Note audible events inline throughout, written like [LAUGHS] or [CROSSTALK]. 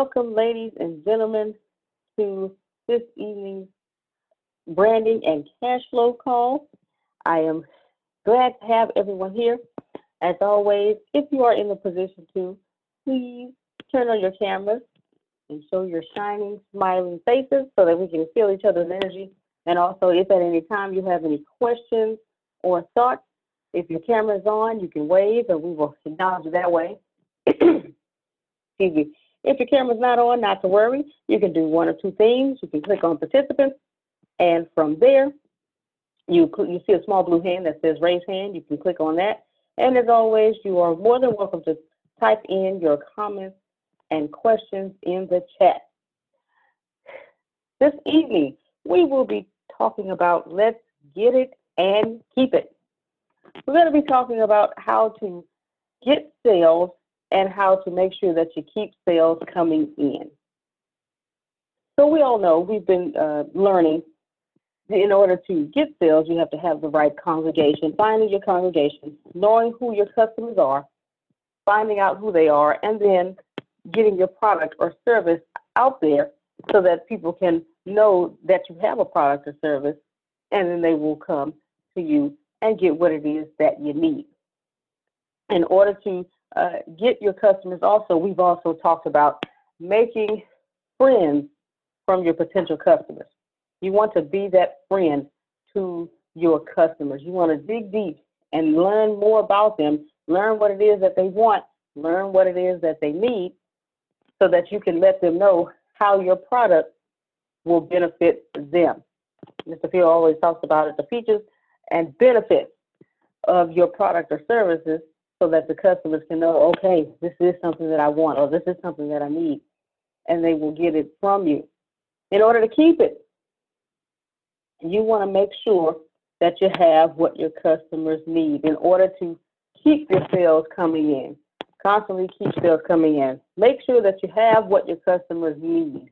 welcome, ladies and gentlemen, to this evening's branding and cash flow call. I am glad to have everyone here. As always, if you are in the position to, please turn on your cameras and show your shining, smiling faces so that we can feel each other's energy. And also, if at any time you have any questions or thoughts, if your camera is on, you can wave and we will acknowledge that way. [CLEARS THROAT] Excuse me. If your camera's not on, not to worry. You can do one or two things. You can click on participants, and from there, you you see a small blue hand that says raise hand. You can click on that. And as always, you are more than welcome to type in your comments and questions in the chat. This evening, we will be talking about let's get it and keep it. We're going to be talking about how to get sales and how to make sure that you keep sales coming in. So we all know we've been uh, learning in order to get sales, you have to have the right congregation, finding your congregation, knowing who your customers are, finding out who they are, and then getting your product or service out there so that people can know that you have a product or service, and then they will come to you and get what it is that you need. In order to uh, get your customers, also, we've also talked about making friends from your potential customers. You want to be that friend to your customers. You want to dig deep and learn more about them, learn what it is that they want, learn what it is that they need, so that you can let them know how your product will benefit them. Mr. Field always talks about it, the features and benefits of your product or services so that the customers can know, okay, this is something that I want or this is something that I need, and they will get it from you. In order to keep it, you want to make sure that you have what your customers need in order to keep your sales coming in. Constantly keep sales coming in. Make sure that you have what your customers need.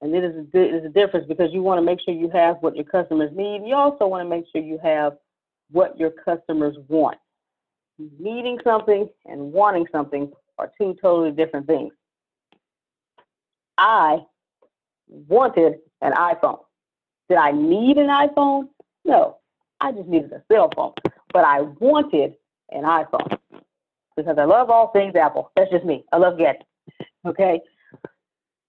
And it is a, it is a difference because you want to make sure you have what your customers need. You also want to make sure you have what your customers want. Needing something and wanting something are two totally different things. I wanted an iPhone. Did I need an iPhone? No, I just needed a cell phone. But I wanted an iPhone because I love all things Apple. That's just me. I love gadgets. Okay.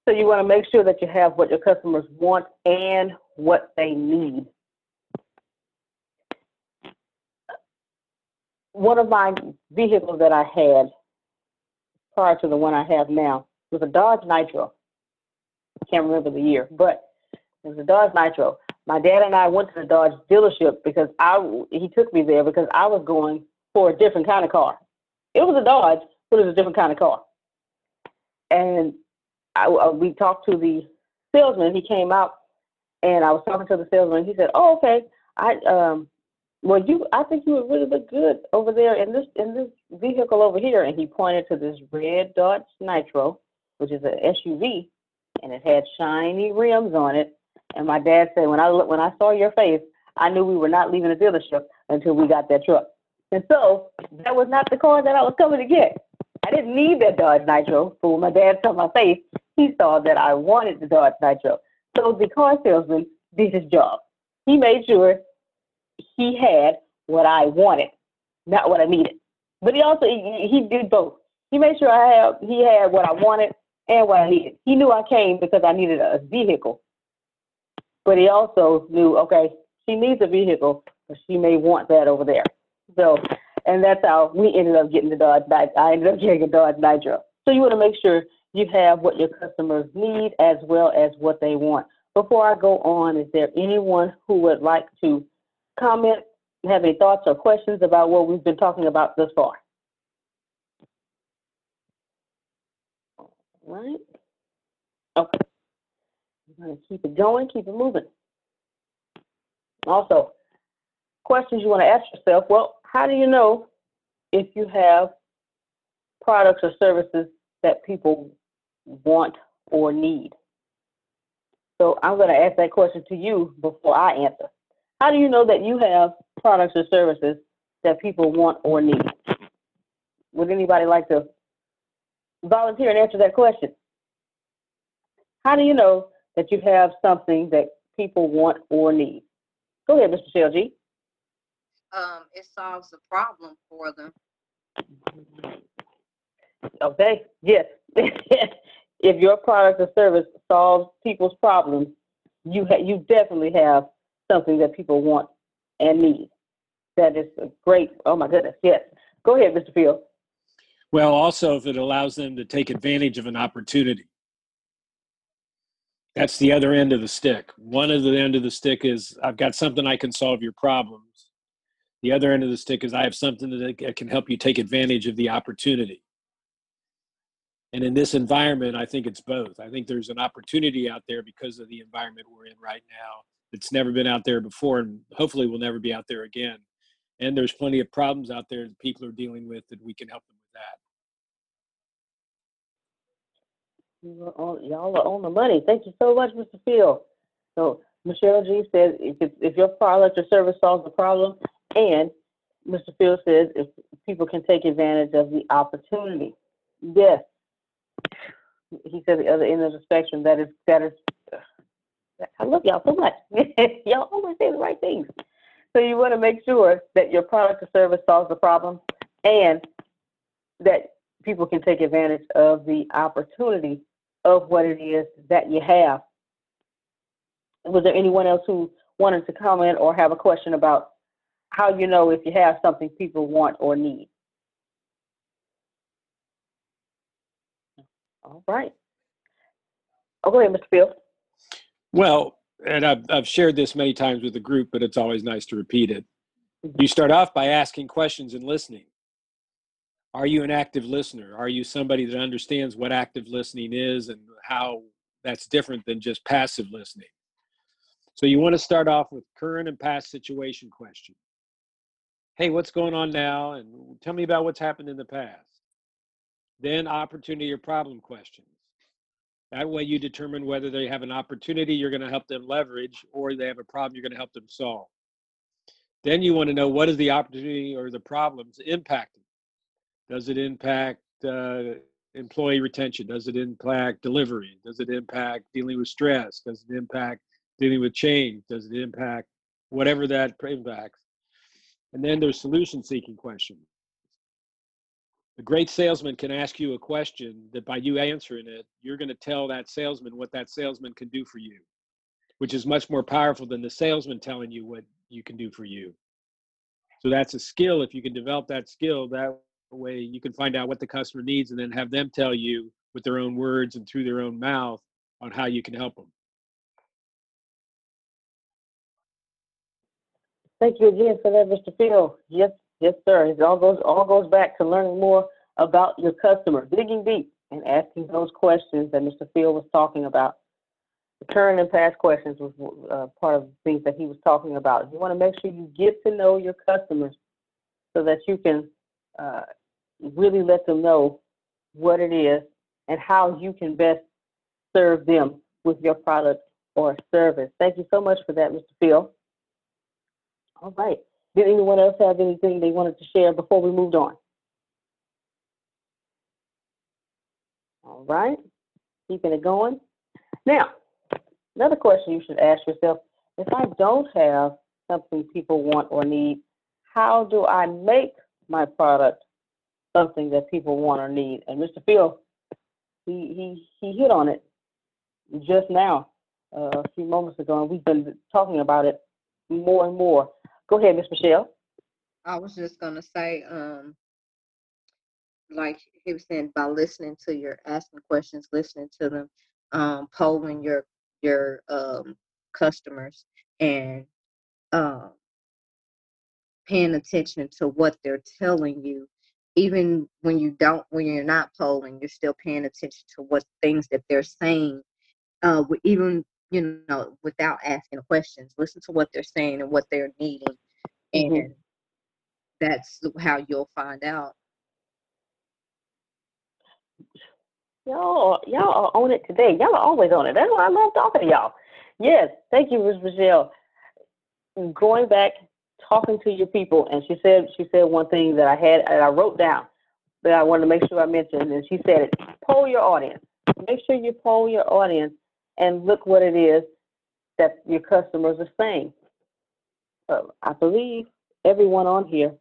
So you want to make sure that you have what your customers want and what they need. One of my vehicles that I had prior to the one I have now was a Dodge Nitro. I can't remember the year, but it was a Dodge Nitro. My dad and I went to the Dodge dealership because I he took me there because I was going for a different kind of car. It was a Dodge, but it was a different kind of car. And I, we talked to the salesman. He came out, and I was talking to the salesman. He said, "Oh, okay. I um, well, you, I think you would really look good over there in this in this vehicle over here." And he pointed to this red Dodge Nitro, which is an SUV, and it had shiny rims on it and my dad said, when I look, when I saw your face, I knew we were not leaving the dealership until we got that truck. And so that was not the car that I was coming to get. I didn't need that Dodge Nitro, but when my dad saw my face, he saw that I wanted the Dodge Nitro. So the car salesman did his job. He made sure he had what I wanted, not what I needed. But he also he, he did both. He made sure I had he had what I wanted and what I needed. He knew I came because I needed a vehicle but he also knew, okay, she needs a vehicle, but she may want that over there. So, and that's how we ended up getting the Dodge. I ended up getting a Dodge Nitro. So you want to make sure you have what your customers need as well as what they want. Before I go on, is there anyone who would like to comment, have any thoughts or questions about what we've been talking about thus far? All right. Okay. We're to keep it going, keep it moving. Also, questions you want to ask yourself well, how do you know if you have products or services that people want or need? So I'm going to ask that question to you before I answer. How do you know that you have products or services that people want or need? Would anybody like to volunteer and answer that question? How do you know that you have something that people want or need? Go ahead, Michelle G. Um, it solves a problem for them. Okay, yes. [LAUGHS] if your product or service solves people's problems, you ha- you definitely have something that people want and need. That is a great. Oh my goodness, yes. Go ahead, Mr. Field. Well, also if it allows them to take advantage of an opportunity. That's the other end of the stick. One of the end of the stick is I've got something I can solve your problems. The other end of the stick is I have something that can help you take advantage of the opportunity. And in this environment, I think it's both. I think there's an opportunity out there because of the environment we're in right now that's never been out there before and hopefully will never be out there again. And there's plenty of problems out there that people are dealing with that we can help them with that. Y'all are on the money. Thank you so much, Mr. Field. So Michelle G says if, if your product or service solves the problem, and Mr. Field says if people can take advantage of the opportunity. Yes, he said the other end of the spectrum. That is that is. I love y'all so much. [LAUGHS] y'all always say the right things. So you want to make sure that your product or service solves the problem, and that people can take advantage of the opportunity of what it is that you have. Was there anyone else who wanted to comment or have a question about how you know if you have something people want or need? All right. Oh, go ahead, Mr. Field. Well, and I've, I've shared this many times with the group, but it's always nice to repeat it. You start off by asking questions and listening. Are you an active listener? Are you somebody that understands what active listening is and how that's different than just passive listening? So you want to start off with current and past situation questions. Hey, what's going on now? And tell me about what's happened in the past. Then opportunity or problem questions. That way you determine whether they have an opportunity you're going to help them leverage or they have a problem you're going to help them solve. Then you want to know what is the opportunity or the problems impacting. Does it impact uh, employee retention? Does it impact delivery? Does it impact dealing with stress? Does it impact dealing with change? Does it impact whatever that impacts? And then there's solution seeking questions. A great salesman can ask you a question that by you answering it, you're going to tell that salesman what that salesman can do for you, which is much more powerful than the salesman telling you what you can do for you. So that's a skill. If you can develop that skill, that way you can find out what the customer needs and then have them tell you with their own words and through their own mouth on how you can help them. Thank you again for that, Mr. Field. Yes, Yes, sir. It all goes all goes back to learning more about your customer, digging deep and asking those questions that Mr. Field was talking about. The current and past questions was uh, part of the things that he was talking about. You want to make sure you get to know your customers so that you can uh, really let them know what it is and how you can best serve them with your product or service. Thank you so much for that, Mr. Field. All right. Did anyone else have anything they wanted to share before we moved on? All right, keeping it going. Now, another question you should ask yourself, if I don't have something people want or need, how do I make my product something that people want or need? And Mr. Field, he, he, he hit on it just now, uh, a few moments ago, and we've been talking about it more and more. Go ahead, Ms. Michelle. I was just gonna say, um, like he was saying, by listening to your asking questions, listening to them, um, polling your your um, customers, and um, paying attention to what they're telling you. Even when you don't, when you're not polling, you're still paying attention to what things that they're saying. Uh, even you know, without asking questions. Listen to what they're saying and what they're needing, mm-hmm. and that's how you'll find out. Y'all, y'all are on it today. Y'all are always on it. That's why I love talking to y'all. Yes, thank you, Ms. Michelle. Going back, talking to your people, and she said she said one thing that I had and I wrote down that I wanted to make sure I mentioned, and she said it. Poll your audience. Make sure you poll your audience and look what it is that your customers are saying. Uh, I believe everyone on here,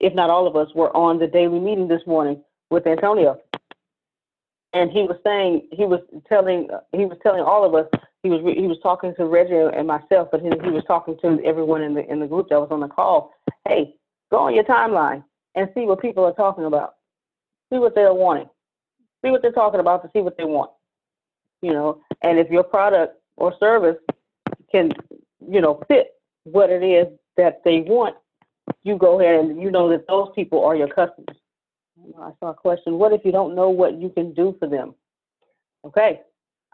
if not all of us, were on the daily meeting this morning with Antonio. And he was saying, he was telling, he was telling all of us, he was, he was talking to Reggie and myself, but he, he was talking to everyone in the, in the group that was on the call. Hey, go on your timeline and see what people are talking about. See what they're wanting. See what they're talking about to see what they want. You know, and if your product or service can, you know, fit what it is that they want, you go ahead and you know that those people are your customers. I saw a question. What if you don't know what you can do for them? Okay,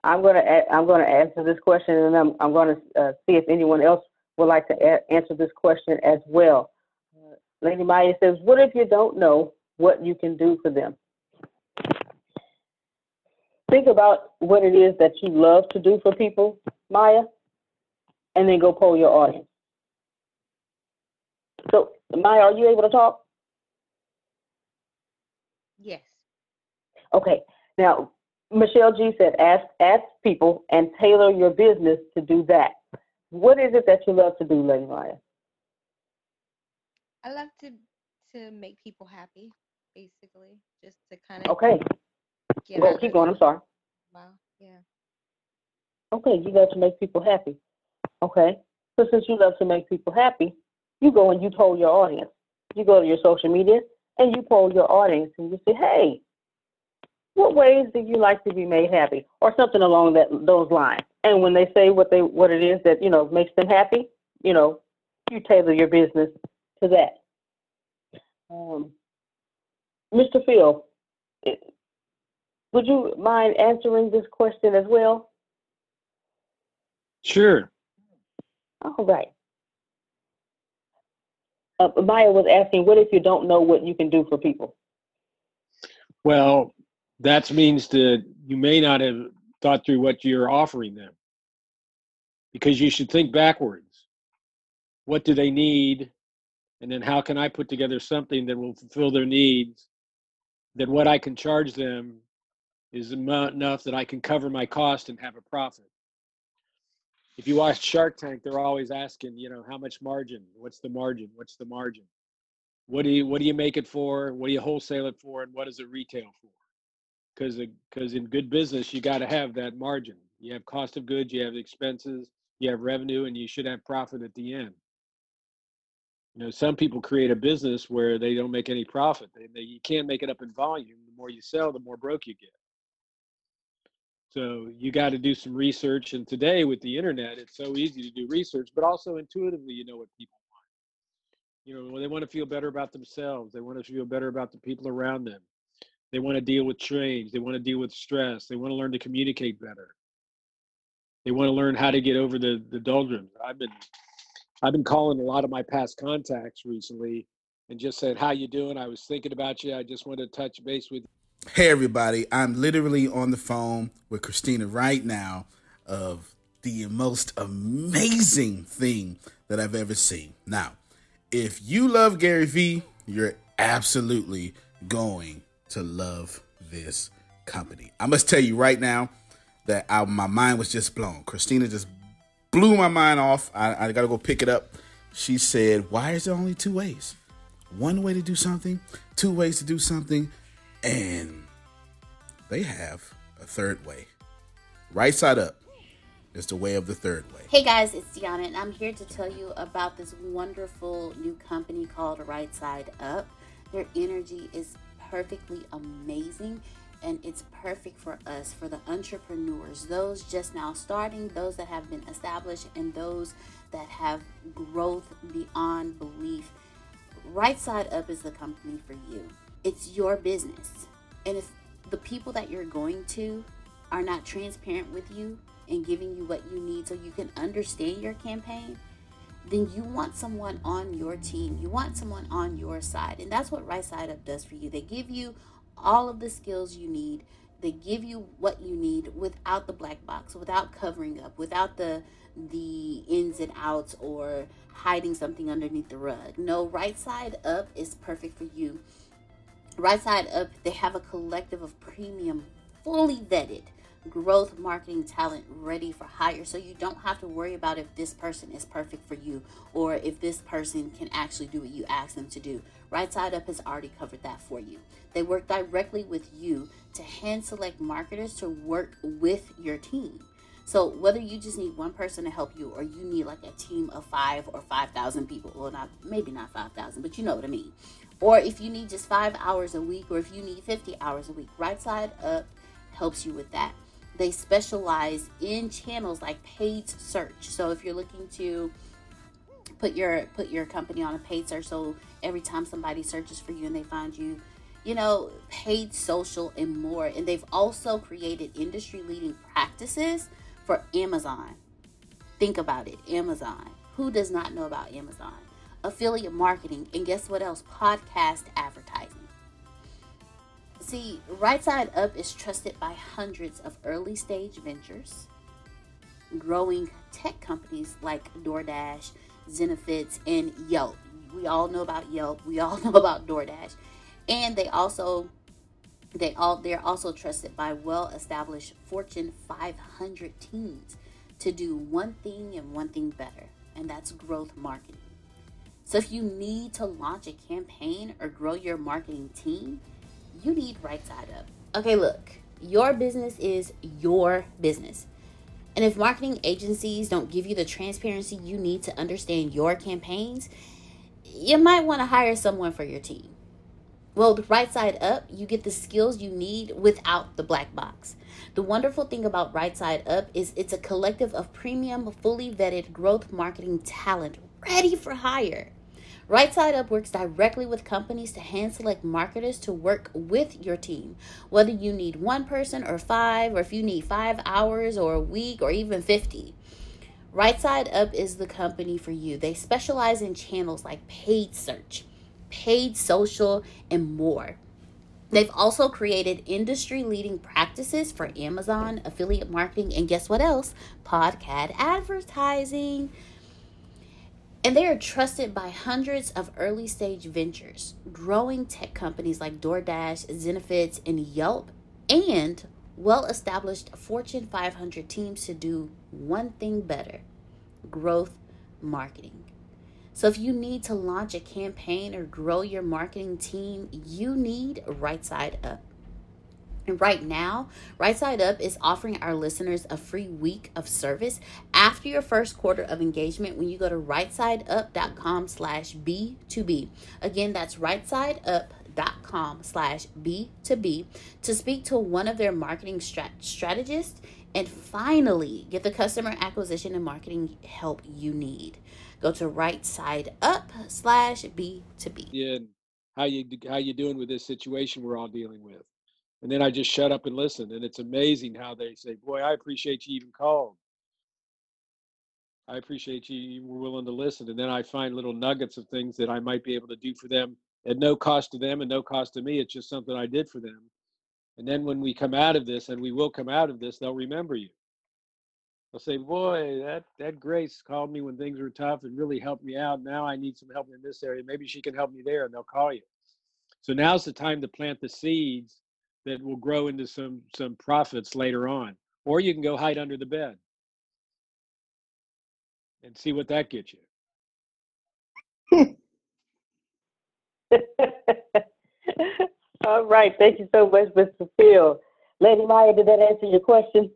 I'm to I'm to answer this question, and I'm I'm to uh, see if anyone else would like to a- answer this question as well. Uh, Lady Maya says, "What if you don't know what you can do for them?" Think about what it is that you love to do for people, Maya, and then go poll your audience. So, Maya, are you able to talk? Yes. Okay. Now, Michelle G said, ask ask people and tailor your business to do that. What is it that you love to do, Lady Maya? I love to to make people happy, basically, just to kind of Okay. Out keep going. I'm sorry. Wow, yeah. Okay, you love to make people happy. Okay. So since you love to make people happy, you go and you poll your audience. You go to your social media and you poll your audience and you say, hey, what ways do you like to be made happy? Or something along that those lines. And when they say what they what it is that, you know, makes them happy, you know, you tailor your business to that. Um, Mr. Phil, would you mind answering this question as well? Sure. All right. Uh, Maya was asking, what if you don't know what you can do for people? Well, that means that you may not have thought through what you're offering them because you should think backwards. What do they need? And then how can I put together something that will fulfill their needs? That what I can charge them is enough that I can cover my cost and have a profit. If you watch Shark Tank, they're always asking, you know, how much margin? What's the margin? What's the margin? What do you what do you make it for? What do you wholesale it for? And what does it retail for? because because in good business you got to have that margin you have cost of goods you have expenses you have revenue and you should have profit at the end you know some people create a business where they don't make any profit they, they, you can't make it up in volume the more you sell the more broke you get so you got to do some research and today with the internet it's so easy to do research but also intuitively you know what people want you know they want to feel better about themselves they want to feel better about the people around them they want to deal with change. They want to deal with stress. They want to learn to communicate better. They want to learn how to get over the the doldrums. I've been I've been calling a lot of my past contacts recently and just said, "How you doing? I was thinking about you. I just wanted to touch base with you." Hey, everybody. I'm literally on the phone with Christina right now of the most amazing thing that I've ever seen. Now, if you love Gary Vee, you're absolutely going to love this company. I must tell you right now that I, my mind was just blown. Christina just blew my mind off. I, I got to go pick it up. She said, Why is there only two ways? One way to do something, two ways to do something, and they have a third way. Right side up is the way of the third way. Hey guys, it's Deanna, and I'm here to tell you about this wonderful new company called Right Side Up. Their energy is perfectly amazing and it's perfect for us, for the entrepreneurs, those just now starting, those that have been established, and those that have growth beyond belief. Right Side Up is the company for you. It's your business. And if the people that you're going to are not transparent with you and giving you what you need so you can understand your campaign, then you want someone on your team. You want someone on your side. And that's what Right Side Up does for you. They give you all of the skills you need. They give you what you need without the black box, without covering up, without the the ins and outs or hiding something underneath the rug. No, Right Side Up is perfect for you. Right Side Up, they have a collective of premium, fully vetted growth marketing talent ready for hire so you don't have to worry about if this person is perfect for you or if this person can actually do what you ask them to do. Right Side Up has already covered that for you. They work directly with you to hand select marketers to work with your team. So whether you just need one person to help you or you need like a team of 5 or 5,000 people, well not maybe not 5,000, but you know what I mean. Or if you need just 5 hours a week or if you need 50 hours a week, Right Side Up helps you with that they specialize in channels like paid search. So if you're looking to put your put your company on a paid search, so every time somebody searches for you and they find you, you know, paid social and more. And they've also created industry leading practices for Amazon. Think about it, Amazon. Who does not know about Amazon? Affiliate marketing, and guess what else? Podcast advertising. See, Right Side Up is trusted by hundreds of early stage ventures, growing tech companies like DoorDash, Zenefits, and Yelp. We all know about Yelp. We all [LAUGHS] know about DoorDash. And they also they all they're also trusted by well-established Fortune 500 teams to do one thing and one thing better, and that's growth marketing. So if you need to launch a campaign or grow your marketing team, you need right side up. Okay, look, your business is your business. And if marketing agencies don't give you the transparency you need to understand your campaigns, you might want to hire someone for your team. Well, with Right Side Up, you get the skills you need without the black box. The wonderful thing about Right Side Up is it's a collective of premium, fully vetted growth marketing talent ready for hire. Right Side Up works directly with companies to hand select marketers to work with your team. Whether you need one person or five, or if you need five hours or a week or even 50. Right Side Up is the company for you. They specialize in channels like paid search, paid social, and more. They've also created industry leading practices for Amazon, affiliate marketing, and guess what else? Podcast advertising. And they are trusted by hundreds of early stage ventures, growing tech companies like DoorDash, Zenefits, and Yelp, and well established Fortune 500 teams to do one thing better growth marketing. So, if you need to launch a campaign or grow your marketing team, you need Right Side Up. And right now, Right Side Up is offering our listeners a free week of service after your first quarter of engagement when you go to rightsideup.com slash B2B. Again, that's rightsideup.com slash B2B to speak to one of their marketing strat- strategists and finally get the customer acquisition and marketing help you need. Go to rightsideup slash B2B. Yeah, how you how you doing with this situation we're all dealing with? And then I just shut up and listen. And it's amazing how they say, Boy, I appreciate you even called. I appreciate you, you were willing to listen. And then I find little nuggets of things that I might be able to do for them at no cost to them and no cost to me. It's just something I did for them. And then when we come out of this, and we will come out of this, they'll remember you. They'll say, Boy, that, that Grace called me when things were tough and really helped me out. Now I need some help in this area. Maybe she can help me there, and they'll call you. So now's the time to plant the seeds that will grow into some some profits later on or you can go hide under the bed and see what that gets you [LAUGHS] All right. Thank you so much, Mr. Phil. Lady Maya, did that answer your question?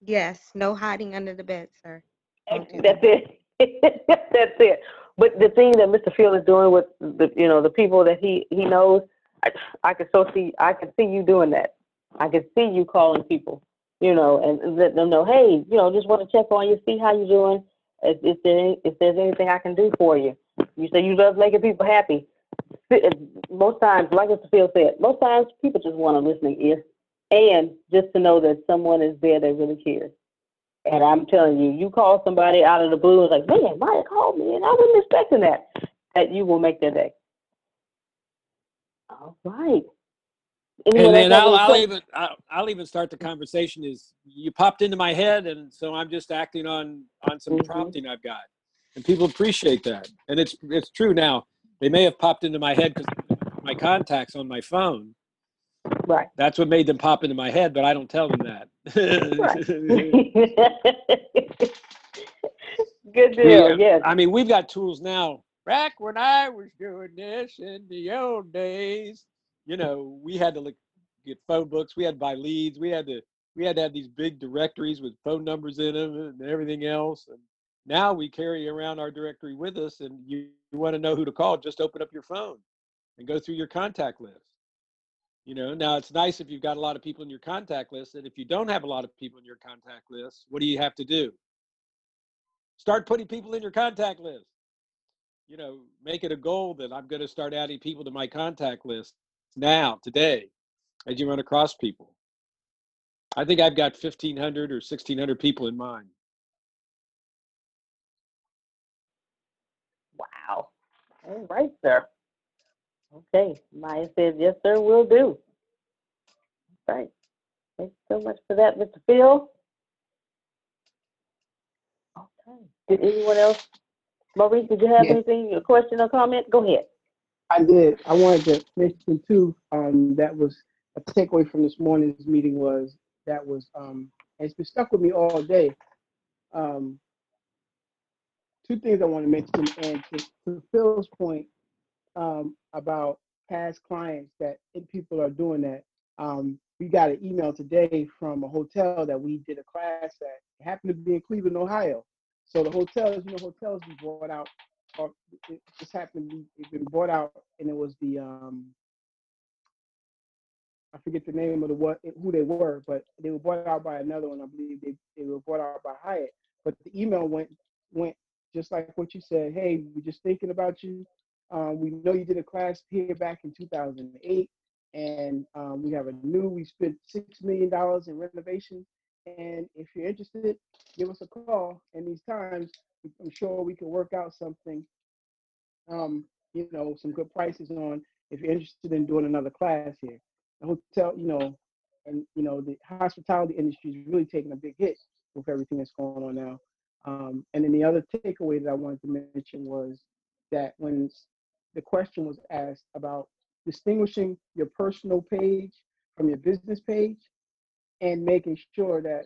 Yes, no hiding under the bed, sir. Don't That's it. [LAUGHS] That's it. But the thing that Mr. Phil is doing with the, you know, the people that he he knows, I, I can so see, I can see you doing that. I can see you calling people, you know, and let them know, hey, you know, just want to check on you, see how you're doing. If, if there if there's anything I can do for you, you say you love making people happy. Most times, like Mr. Phil said, most times people just want a listening ear, and just to know that someone is there that really cares. And I'm telling you, you call somebody out of the blue it's like, man, Maya called me, and I wasn't expecting that. That you will make their day. All right. Anyone and then I'll, I'll even I'll, I'll even start the conversation is you popped into my head and so i'm just acting on on some Mhm. prompting i've got and people appreciate that and it's it's true now they may have popped into my head because my contacts on my phone Right. That's what made them pop into my head, but I don't tell them that. [LAUGHS] [LAUGHS] Good deal. uh, Yes. I mean, we've got tools now. Back when I was doing this in the old days, you know, we had to look, get phone books. We had to buy leads. We had to we had to have these big directories with phone numbers in them and everything else. And now we carry around our directory with us. And you, you want to know who to call, just open up your phone and go through your contact list. You know, now it's nice if you've got a lot of people in your contact list. And if you don't have a lot of people in your contact list, what do you have to do? Start putting people in your contact list. You know, make it a goal that I'm going to start adding people to my contact list now, today, as you run across people. I think I've got 1,500 or 1,600 people in mind. Wow. All right, sir. Okay. Maya says, yes, sir, will do. All right. Thanks so much for that, Mr. Phil. Okay. Did anyone else? Maurice, did you have Yes. anything, a question or comment? Go ahead. I did. I wanted to mention too, um, that was a takeaway from this morning's meeting was, that was, um, and it's been stuck with me all day. Um, two things I want to mention, and to, to Phil's point, um, about past clients that if people are doing that. Um, we got an email today from a hotel that we did a class at, it happened to be in Cleveland, Ohio. So the hotels, you know, hotels we bought out, or it just happened to be, been bought out, and it was the, um, I forget the name of the what, who they were, but they were bought out by another one. I believe they, they were bought out by Hyatt. But the email went went just like what you said. Hey, we're just thinking about you. Um, we know you did a class here back in 2008, and um, we have a new. We spent six million dollars in renovation, and if you're interested, give us a call. And these times, I'm sure we can work out something. Um, you know, some good prices on if you're interested in doing another class here. The hotel, you know, and you know the hospitality industry is really taking a big hit with everything that's going on now. Um, and then the other takeaway that I wanted to mention was that when the question was asked about distinguishing your personal page from your business page and making sure that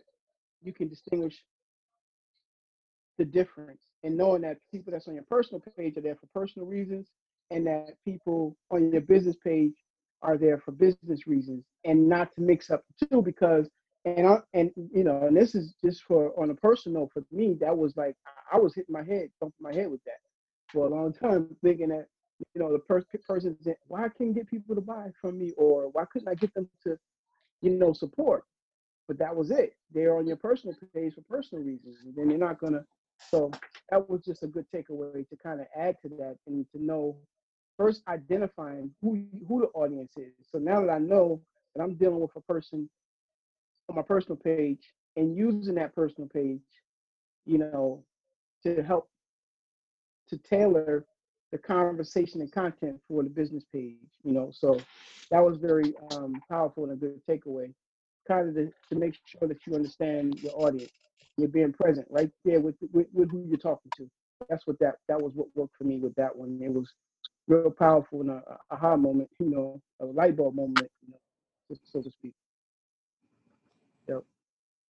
you can distinguish the difference and knowing that people that's on your personal page are there for personal reasons and that people on your business page are there for business reasons and not to mix up the two because and I, and you know and this is just for on a personal for me that was like I was hitting my head bumping my head with that for a long time thinking that you know the per- person why I can't get people to buy from me or why couldn't I get them to you know support but that was it they're on your personal page for personal reasons and then you're not gonna so that was just a good takeaway to kind of add to that and to know first identifying who who the audience is. So now that I know that I'm dealing with a person on my personal page and using that personal page, you know, to help to tailor the conversation and content for the business page, you know. So that was very um, powerful and a good takeaway. Kind of to, to make sure that you understand your audience. You're being present right there with, with with who you're talking to. That's what that that was what worked for me with that one. It was real powerful and a, a aha moment, you know, a light bulb moment, you know, so, to speak. Yep.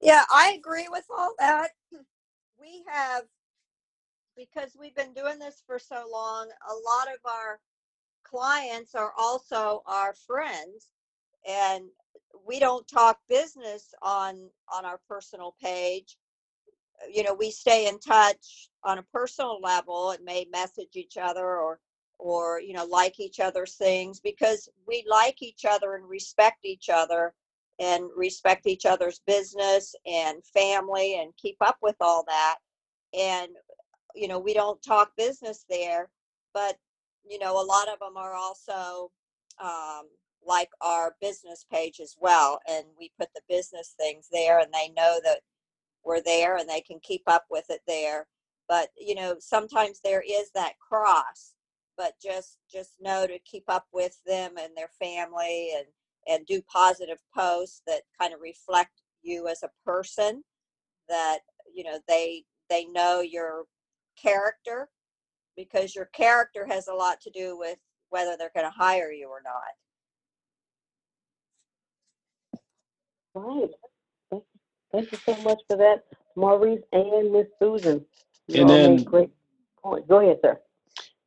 Yeah, I agree with all that. We have, because we've been doing this for so long, a lot of our clients are also our friends. And we don't talk business on on our personal page. Uh, You know, we stay in touch on a personal level and may message each other or or you know like each other's things because we like each other and respect each other and respect each other's business and family and keep up with all that and you know we don't talk business there but you know a lot of them are also um, like our business page as well and we put the business things there and they know that we're there and they can keep up with it there. But you know sometimes there is that cross but just just know to keep up with them and their family and and do positive posts that kind of reflect you as a person that you know they they know your character because your character has a lot to do with whether they're going to hire you or not Right. Thank you, thank you so much for that, Maurice and Miss Susan. You And all made then- great point. Go ahead, sir.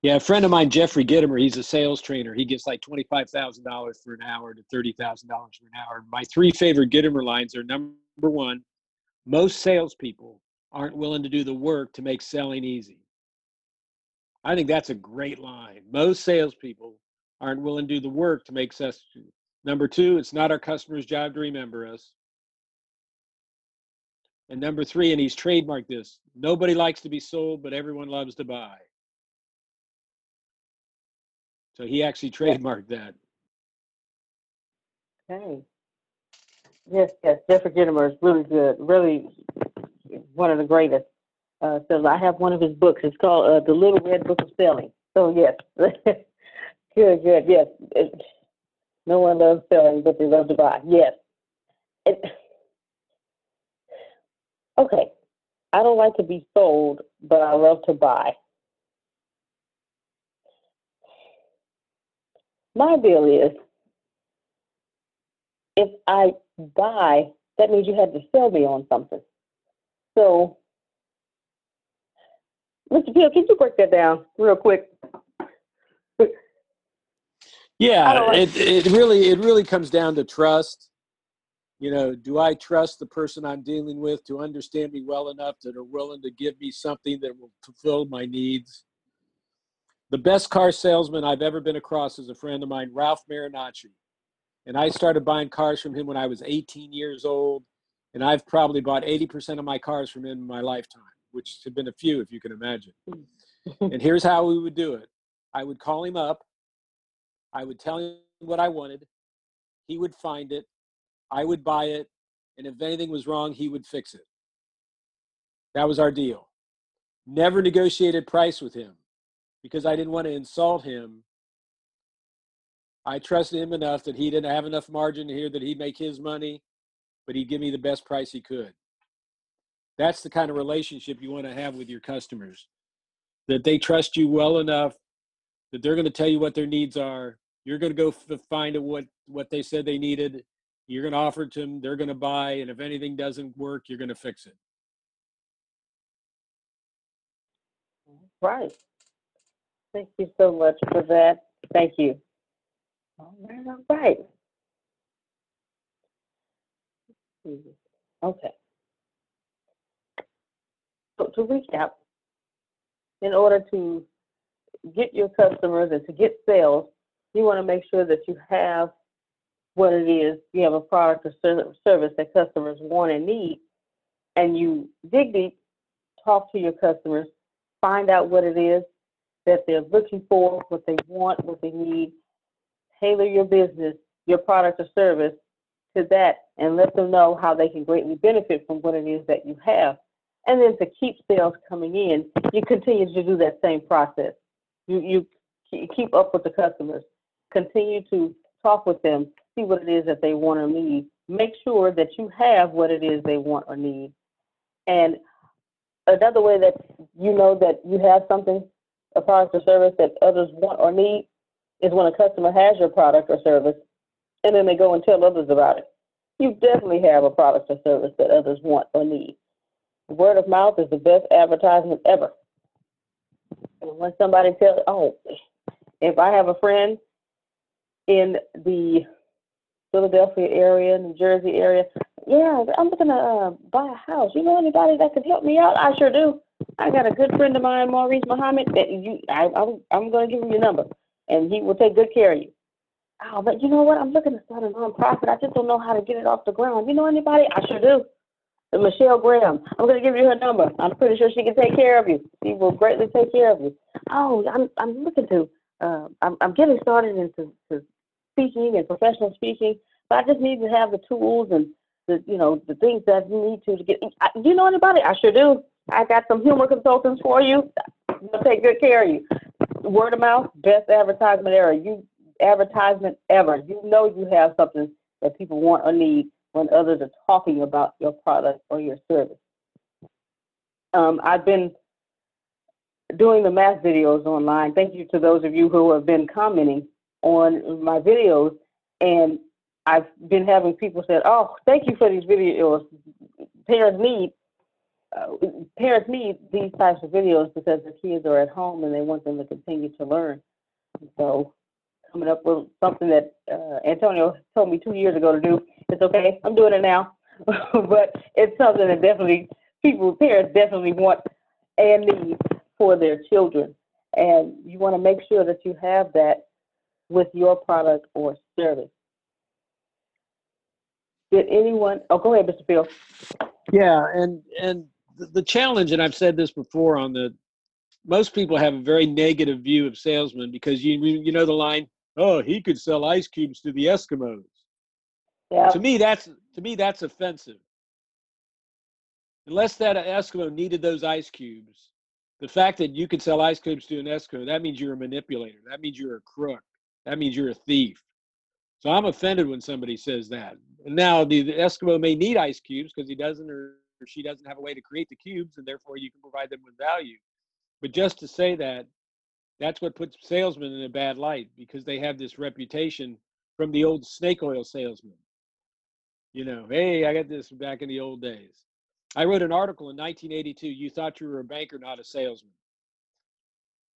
Yeah, a friend of mine, Jeffrey Gitomer, he's a sales trainer. He gets like $25,000 for an hour to $30,000 for an hour. My three favorite Gitomer lines are number one, most salespeople aren't willing to do the work to make selling easy. I think that's a great line. Most salespeople aren't willing to do the work to make success. Number two, it's not our customer's job to remember us. And number three, and he's trademarked this nobody likes to be sold, but everyone loves to buy. So he actually trademarked that. Okay. Yes, yes, Jeffrey Gitomer is really good, really one of the greatest. Uh, so I have one of his books. It's called uh, The Little Red Book of Selling. So yes, [LAUGHS] good, good. Yes, no one loves selling, but they love to buy. Yes. It, [SIGHS] okay, I don't like to be sold, but I love to buy. My deal is if I buy, that means you had to sell me on something. So, Mr. Peel, can you break that down real quick? Yeah, it it really it really comes down to trust. You know, do I trust the person I'm dealing with to understand me well enough that are willing to give me something that will fulfill my needs? The best car salesman I've ever been across is a friend of mine, Ralph Marinacci. And I started buying cars from him when I was 18 years old. And I've probably bought 80% of my cars from him in my lifetime, which have been a few, if you can imagine. Hmm. [LAUGHS] and here's how we would do it I would call him up, I would tell him what I wanted, he would find it, I would buy it, and if anything was wrong, he would fix it. That was our deal. Never negotiated price with him because I didn't want to insult him. I trusted him enough that he didn't have enough margin here that he'd make his money, but he'd give me the best price he could. That's the kind of relationship you want to have with your customers. That they trust you well enough that they're going to tell you what their needs are. You're going to go f- find out what what they said they needed. You're going to offer it to them. They're going to buy, and if anything doesn't work, you're going to fix it. Right. Thank you so much for that. Thank you. All right, all right. Hmm, okay. So to recap, in order to get your customers and to get sales, you want to make sure that you have what it is, you have a product or ser- service that customers want and need, and you dig deep, talk to your customers, find out what it is that they're looking for, what they want, what they need, tailor your business, your product or service to that, and let them know how they can greatly benefit from what it is that you have. And then to keep sales coming in, you continue to do that same process. You you keep up with the customers, continue to talk with them, see what it is that they want or need. Make sure that you have what it is they want or need. And another way that you know that you have something, a product or service that others want or need, is when a customer has your product or service and then they go and tell others about it. You definitely have a product or service that others want or need. Word of mouth is the best advertisement ever. And when somebody tells, oh, if I have a friend in the Philadelphia area, New Jersey area, yeah, I'm looking to uh, buy a house. You know anybody that can help me out? I sure do. I got a good friend of mine, Maurice Muhammad. That you, I, I'm, I'm going to give him your number, and he will take good care of you. Oh, but you know what? I'm looking to start a nonprofit. I just don't know how to get it off the ground. You know anybody? I sure do. And Michelle Graham. I'm going to give you her number. I'm pretty sure she can take care of you. She will greatly take care of you. Oh, I'm, I'm looking to. Uh, I'm, I'm getting started into to speaking and professional speaking, but I just need to have the tools and the, you know, the things that you need to to get. I, do you know anybody? I sure do. I got some humor consultants for you. They'll take good care of you. Word of mouth, best advertisement ever. You advertisement ever. You know you have something that people want or need when others are talking about your product or your service. Um, I've been doing the math videos online. Thank you to those of you who have been commenting on my videos. And I've been having people say, "Oh, thank you for these videos. Parents need uh, parents need these types of videos because the kids are at home and they want them to continue to learn." So, coming up with something that uh, Antonio told me two years ago to do. It's okay. I'm doing it now, [LAUGHS] but it's something that definitely people, parents definitely want and need for their children, and you want to make sure that you have that with your product or service. Did anyone? Oh, go ahead, Mr. Phil. Yeah, and and the, challenge, and I've said this before on the most people have a very negative view of salesmen because you you know the line, oh, he could sell ice cubes to the Eskimos. Yeah. To me, that's to me that's offensive. Unless that Eskimo needed those ice cubes, the fact that you can sell ice cubes to an Eskimo, that means you're a manipulator. That means you're a crook. That means you're a thief. So I'm offended when somebody says that. And now the, the Eskimo may need ice cubes because he doesn't or, or she doesn't have a way to create the cubes, and therefore you can provide them with value. But just to say that, that's what puts salesmen in a bad light because they have this reputation from the old snake oil salesman. You know, hey, I got this back in the old days. I wrote an article in 1982. You thought you were a banker, not a salesman.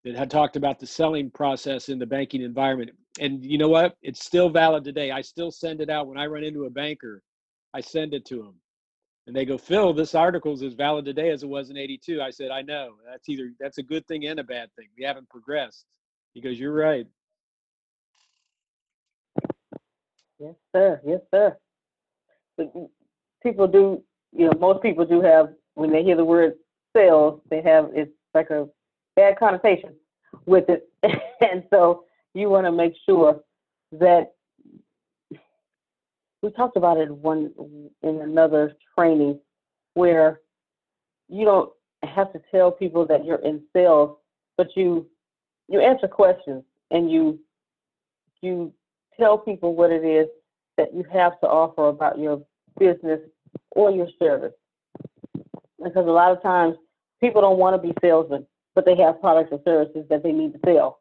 That had talked about the selling process in the banking environment. And you know what? It's still valid today. I still send it out when I run into a banker. I send it to them. And they go, Phil, this article is as valid today as it was in 82. I said, I know. That's either that's a good thing and a bad thing. We haven't progressed. He goes, You're right. Yes, sir. Yes, sir. But people do, you know, most people do have, when they hear the word sales, they have, it's like a bad connotation with it. [LAUGHS] and so you want to make sure that we talked about it one in another training where you don't have to tell people that you're in sales, but you you answer questions and you you tell people what it is that you have to offer about your business or your service. Because a lot of times people don't want to be salesmen, but they have products or services that they need to sell.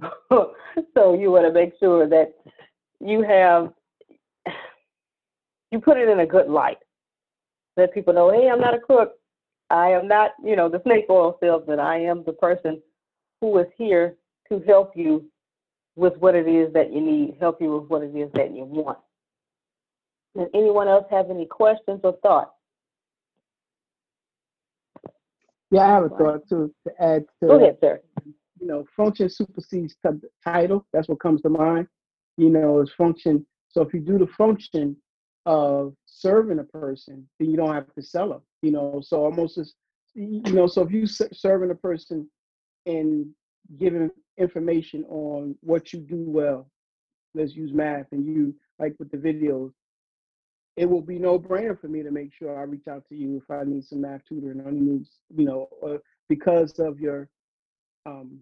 [LAUGHS] so you want to make sure that you have you put it in a good light. Let people know, hey, I'm not a crook. I am not, you know, the snake oil salesman. I am the person who is here to help you with what it is that you need, help you with what it is that you want. Does anyone else have any questions or thoughts? Yeah, I have a thought too to add to Go ahead, sir. you know, function supersedes title. That's what comes to mind. You know, is function. So if you do the function of serving a person, then you don't have to sell them. You know, so almost as you know, so if you s- serving a person and giving information on what you do well, let's use math, and you like with the videos, it will be no brainer for me to make sure I reach out to you if I need some math tutoring or need, you know, because of your um,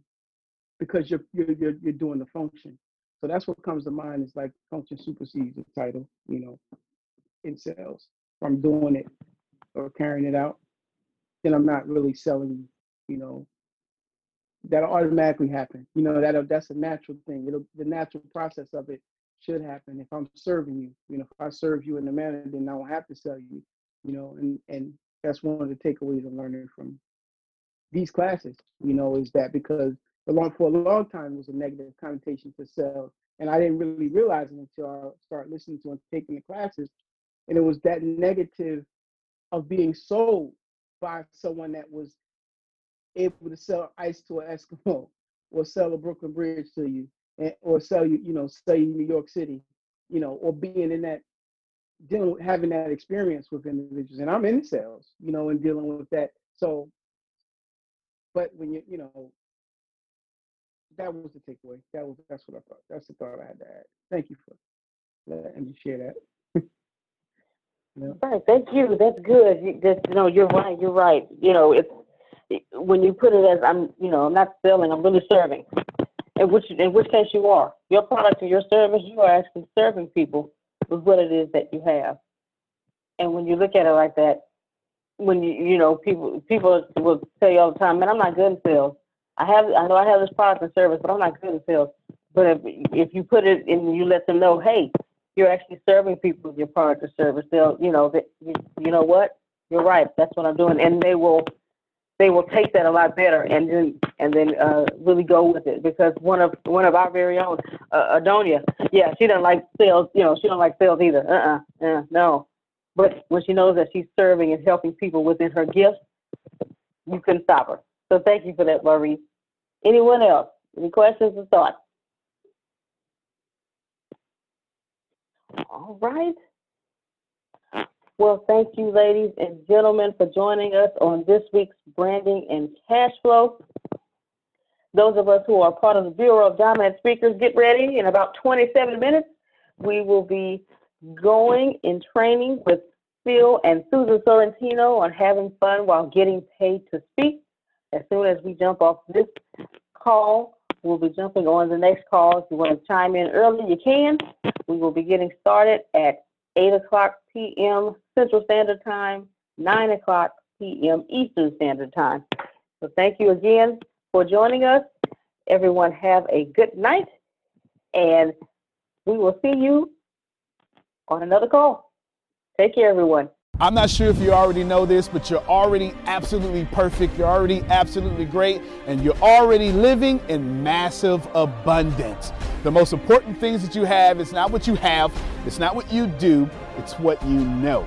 because you're, you're you're you're doing the function. So that's what comes to mind is like function supersedes the title, you know, in sales. If I'm doing it or carrying it out, then I'm not really selling, you know. That'll automatically happen. You know, that that's a natural thing. It'll the natural process of it should happen if I'm serving you. You know, if I serve you in a manner, then I don't have to sell you. You know, and and that's one of the takeaways I'm learning from these classes. You know, is that because long for a long time it was a negative connotation to sell, and I didn't really realize it until I started listening to and taking the classes, and it was that negative of being sold by someone that was able to sell ice to an Eskimo or sell a Brooklyn Bridge to you, or sell you, you know, you New York City, you know, or being in that dealing with having that experience with individuals. And I'm in sales, you know, and dealing with that. So, but when you, you know, that was the takeaway. That was that's what I thought. That's the thought I had to add. Thank you for letting me share that. [LAUGHS] yeah. Right, thank you. That's good. You, that's, no, you're right. You're right. You know, it's when you put it as I'm, you know, I'm not selling. I'm really serving. In which, in which case, you are your product or your service. You are actually serving people with what it is that you have. And when you look at it like that, when you, you know, people people will tell you all the time, "Man, I'm not good in sales. I have, I know I have this product and service, but I'm not good in sales." But if if you put it and you let them know, "Hey, you're actually serving people with your product or service. They'll, you know, you, you know what? You're right. That's what I'm doing, and they will, they will take that a lot better, and then and then uh, really go with it. Because one of one of our very own, uh, Adonia, yeah, she doesn't like sales. You know, she don't like sales either. Uh-uh, uh, no. But when she knows that she's serving and helping people within her gifts, you can't stop her. So thank you for that, Maurice. Anyone else? Any questions or thoughts? All right. Well, thank you, ladies and gentlemen, for joining us on this week's Branding and Cash Flow. Those of us who are part of the Bureau of Dominant Speakers, get ready. In about 27 minutes, we will be going in training with Phil and Susan Sorrentino on having fun while getting paid to speak. As soon as we jump off this call, we'll be jumping on the next call. If you want to chime in early, you can. We will be getting started at 8 o'clock p.m. Central Standard Time, 9 o'clock p.m. Eastern Standard Time. So thank you again for joining us. Everyone have a good night, and we will see you on another call. Take care, everyone. I'm not sure if you already know this, but you're already absolutely perfect. You're already absolutely great, and you're already living in massive abundance. The most important things that you have is not what you have, it's not what you do, it's what you know.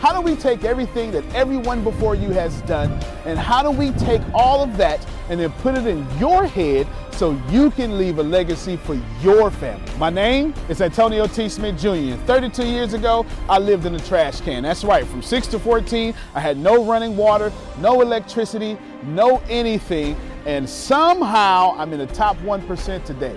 How do we take everything that everyone before you has done and how do we take all of that and then put it in your head so you can leave a legacy for your family? My name is Antonio T. Smith Jr. 32 years ago, I lived in a trash can. That's right, from 6 to 14, I had no running water, no electricity, no anything And somehow I'm in the top 1% today.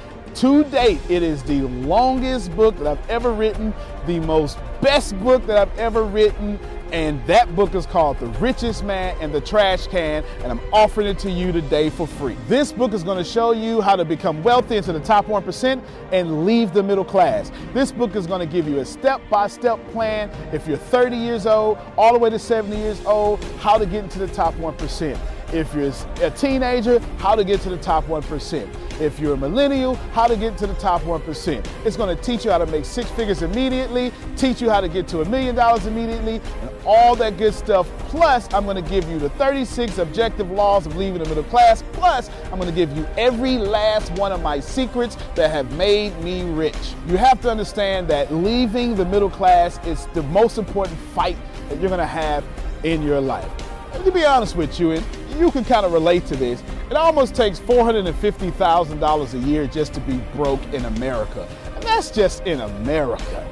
To date, it is the longest book that I've ever written, the most best book that I've ever written, and that book is called The Richest Man and the Trash Can, and I'm offering it to you today for free. This book is going to show you how to become wealthy into the top 1% and leave the middle class. This book is going to give you a step by step plan if you're 30 years old, all the way to 70 years old, how to get into the top 1%. If you're a teenager, how to get to the top 1%. If you're a millennial, how to get to the top 1%. It's going to teach you how to make six figures immediately, teach you how to get to a million dollars immediately, and all that good stuff. Plus, I'm going to give you the 36 objective laws of leaving the middle class. Plus, I'm going to give you every last one of my secrets that have made me rich. You have to understand that leaving the middle class is the most important fight that you're going to have in your life. And to be honest with you, and you can kind of relate to this, it almost takes $450,000 a year just to be broke in America. And that's just in America.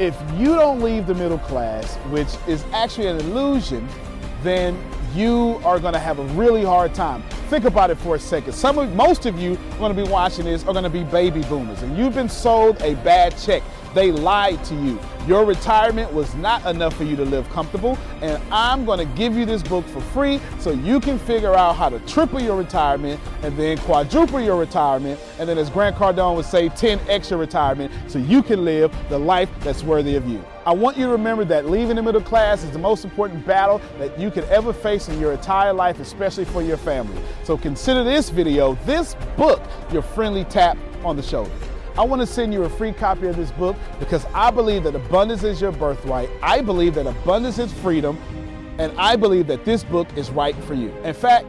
If you don't leave the middle class, which is actually an illusion, then you are going to have a really hard time. Think about it for a second. Some of, most of you going to be watching this are going to be baby boomers, and you've been sold a bad check. They lied to you. Your retirement was not enough for you to live comfortable, and I'm going to give you this book for free so you can figure out how to triple your retirement and then quadruple your retirement, and then, as Grant Cardone would say, 10x your retirement so you can live the life that's worthy of you. I want you to remember that leaving the middle class is the most important battle that you could ever face in your entire life, especially for your family. So consider this video, this book, your friendly tap on the shoulder. I want to send you a free copy of this book because I believe that abundance is your birthright. I believe that abundance is freedom. And I believe that this book is right for you. In fact,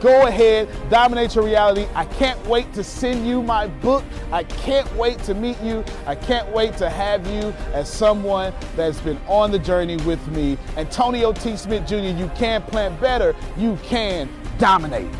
Go ahead, dominate your reality. I can't wait to send you my book. I can't wait to meet you. I can't wait to have you as someone that's been on the journey with me. Antonio T. Smith Jr., you can plan better, you can dominate.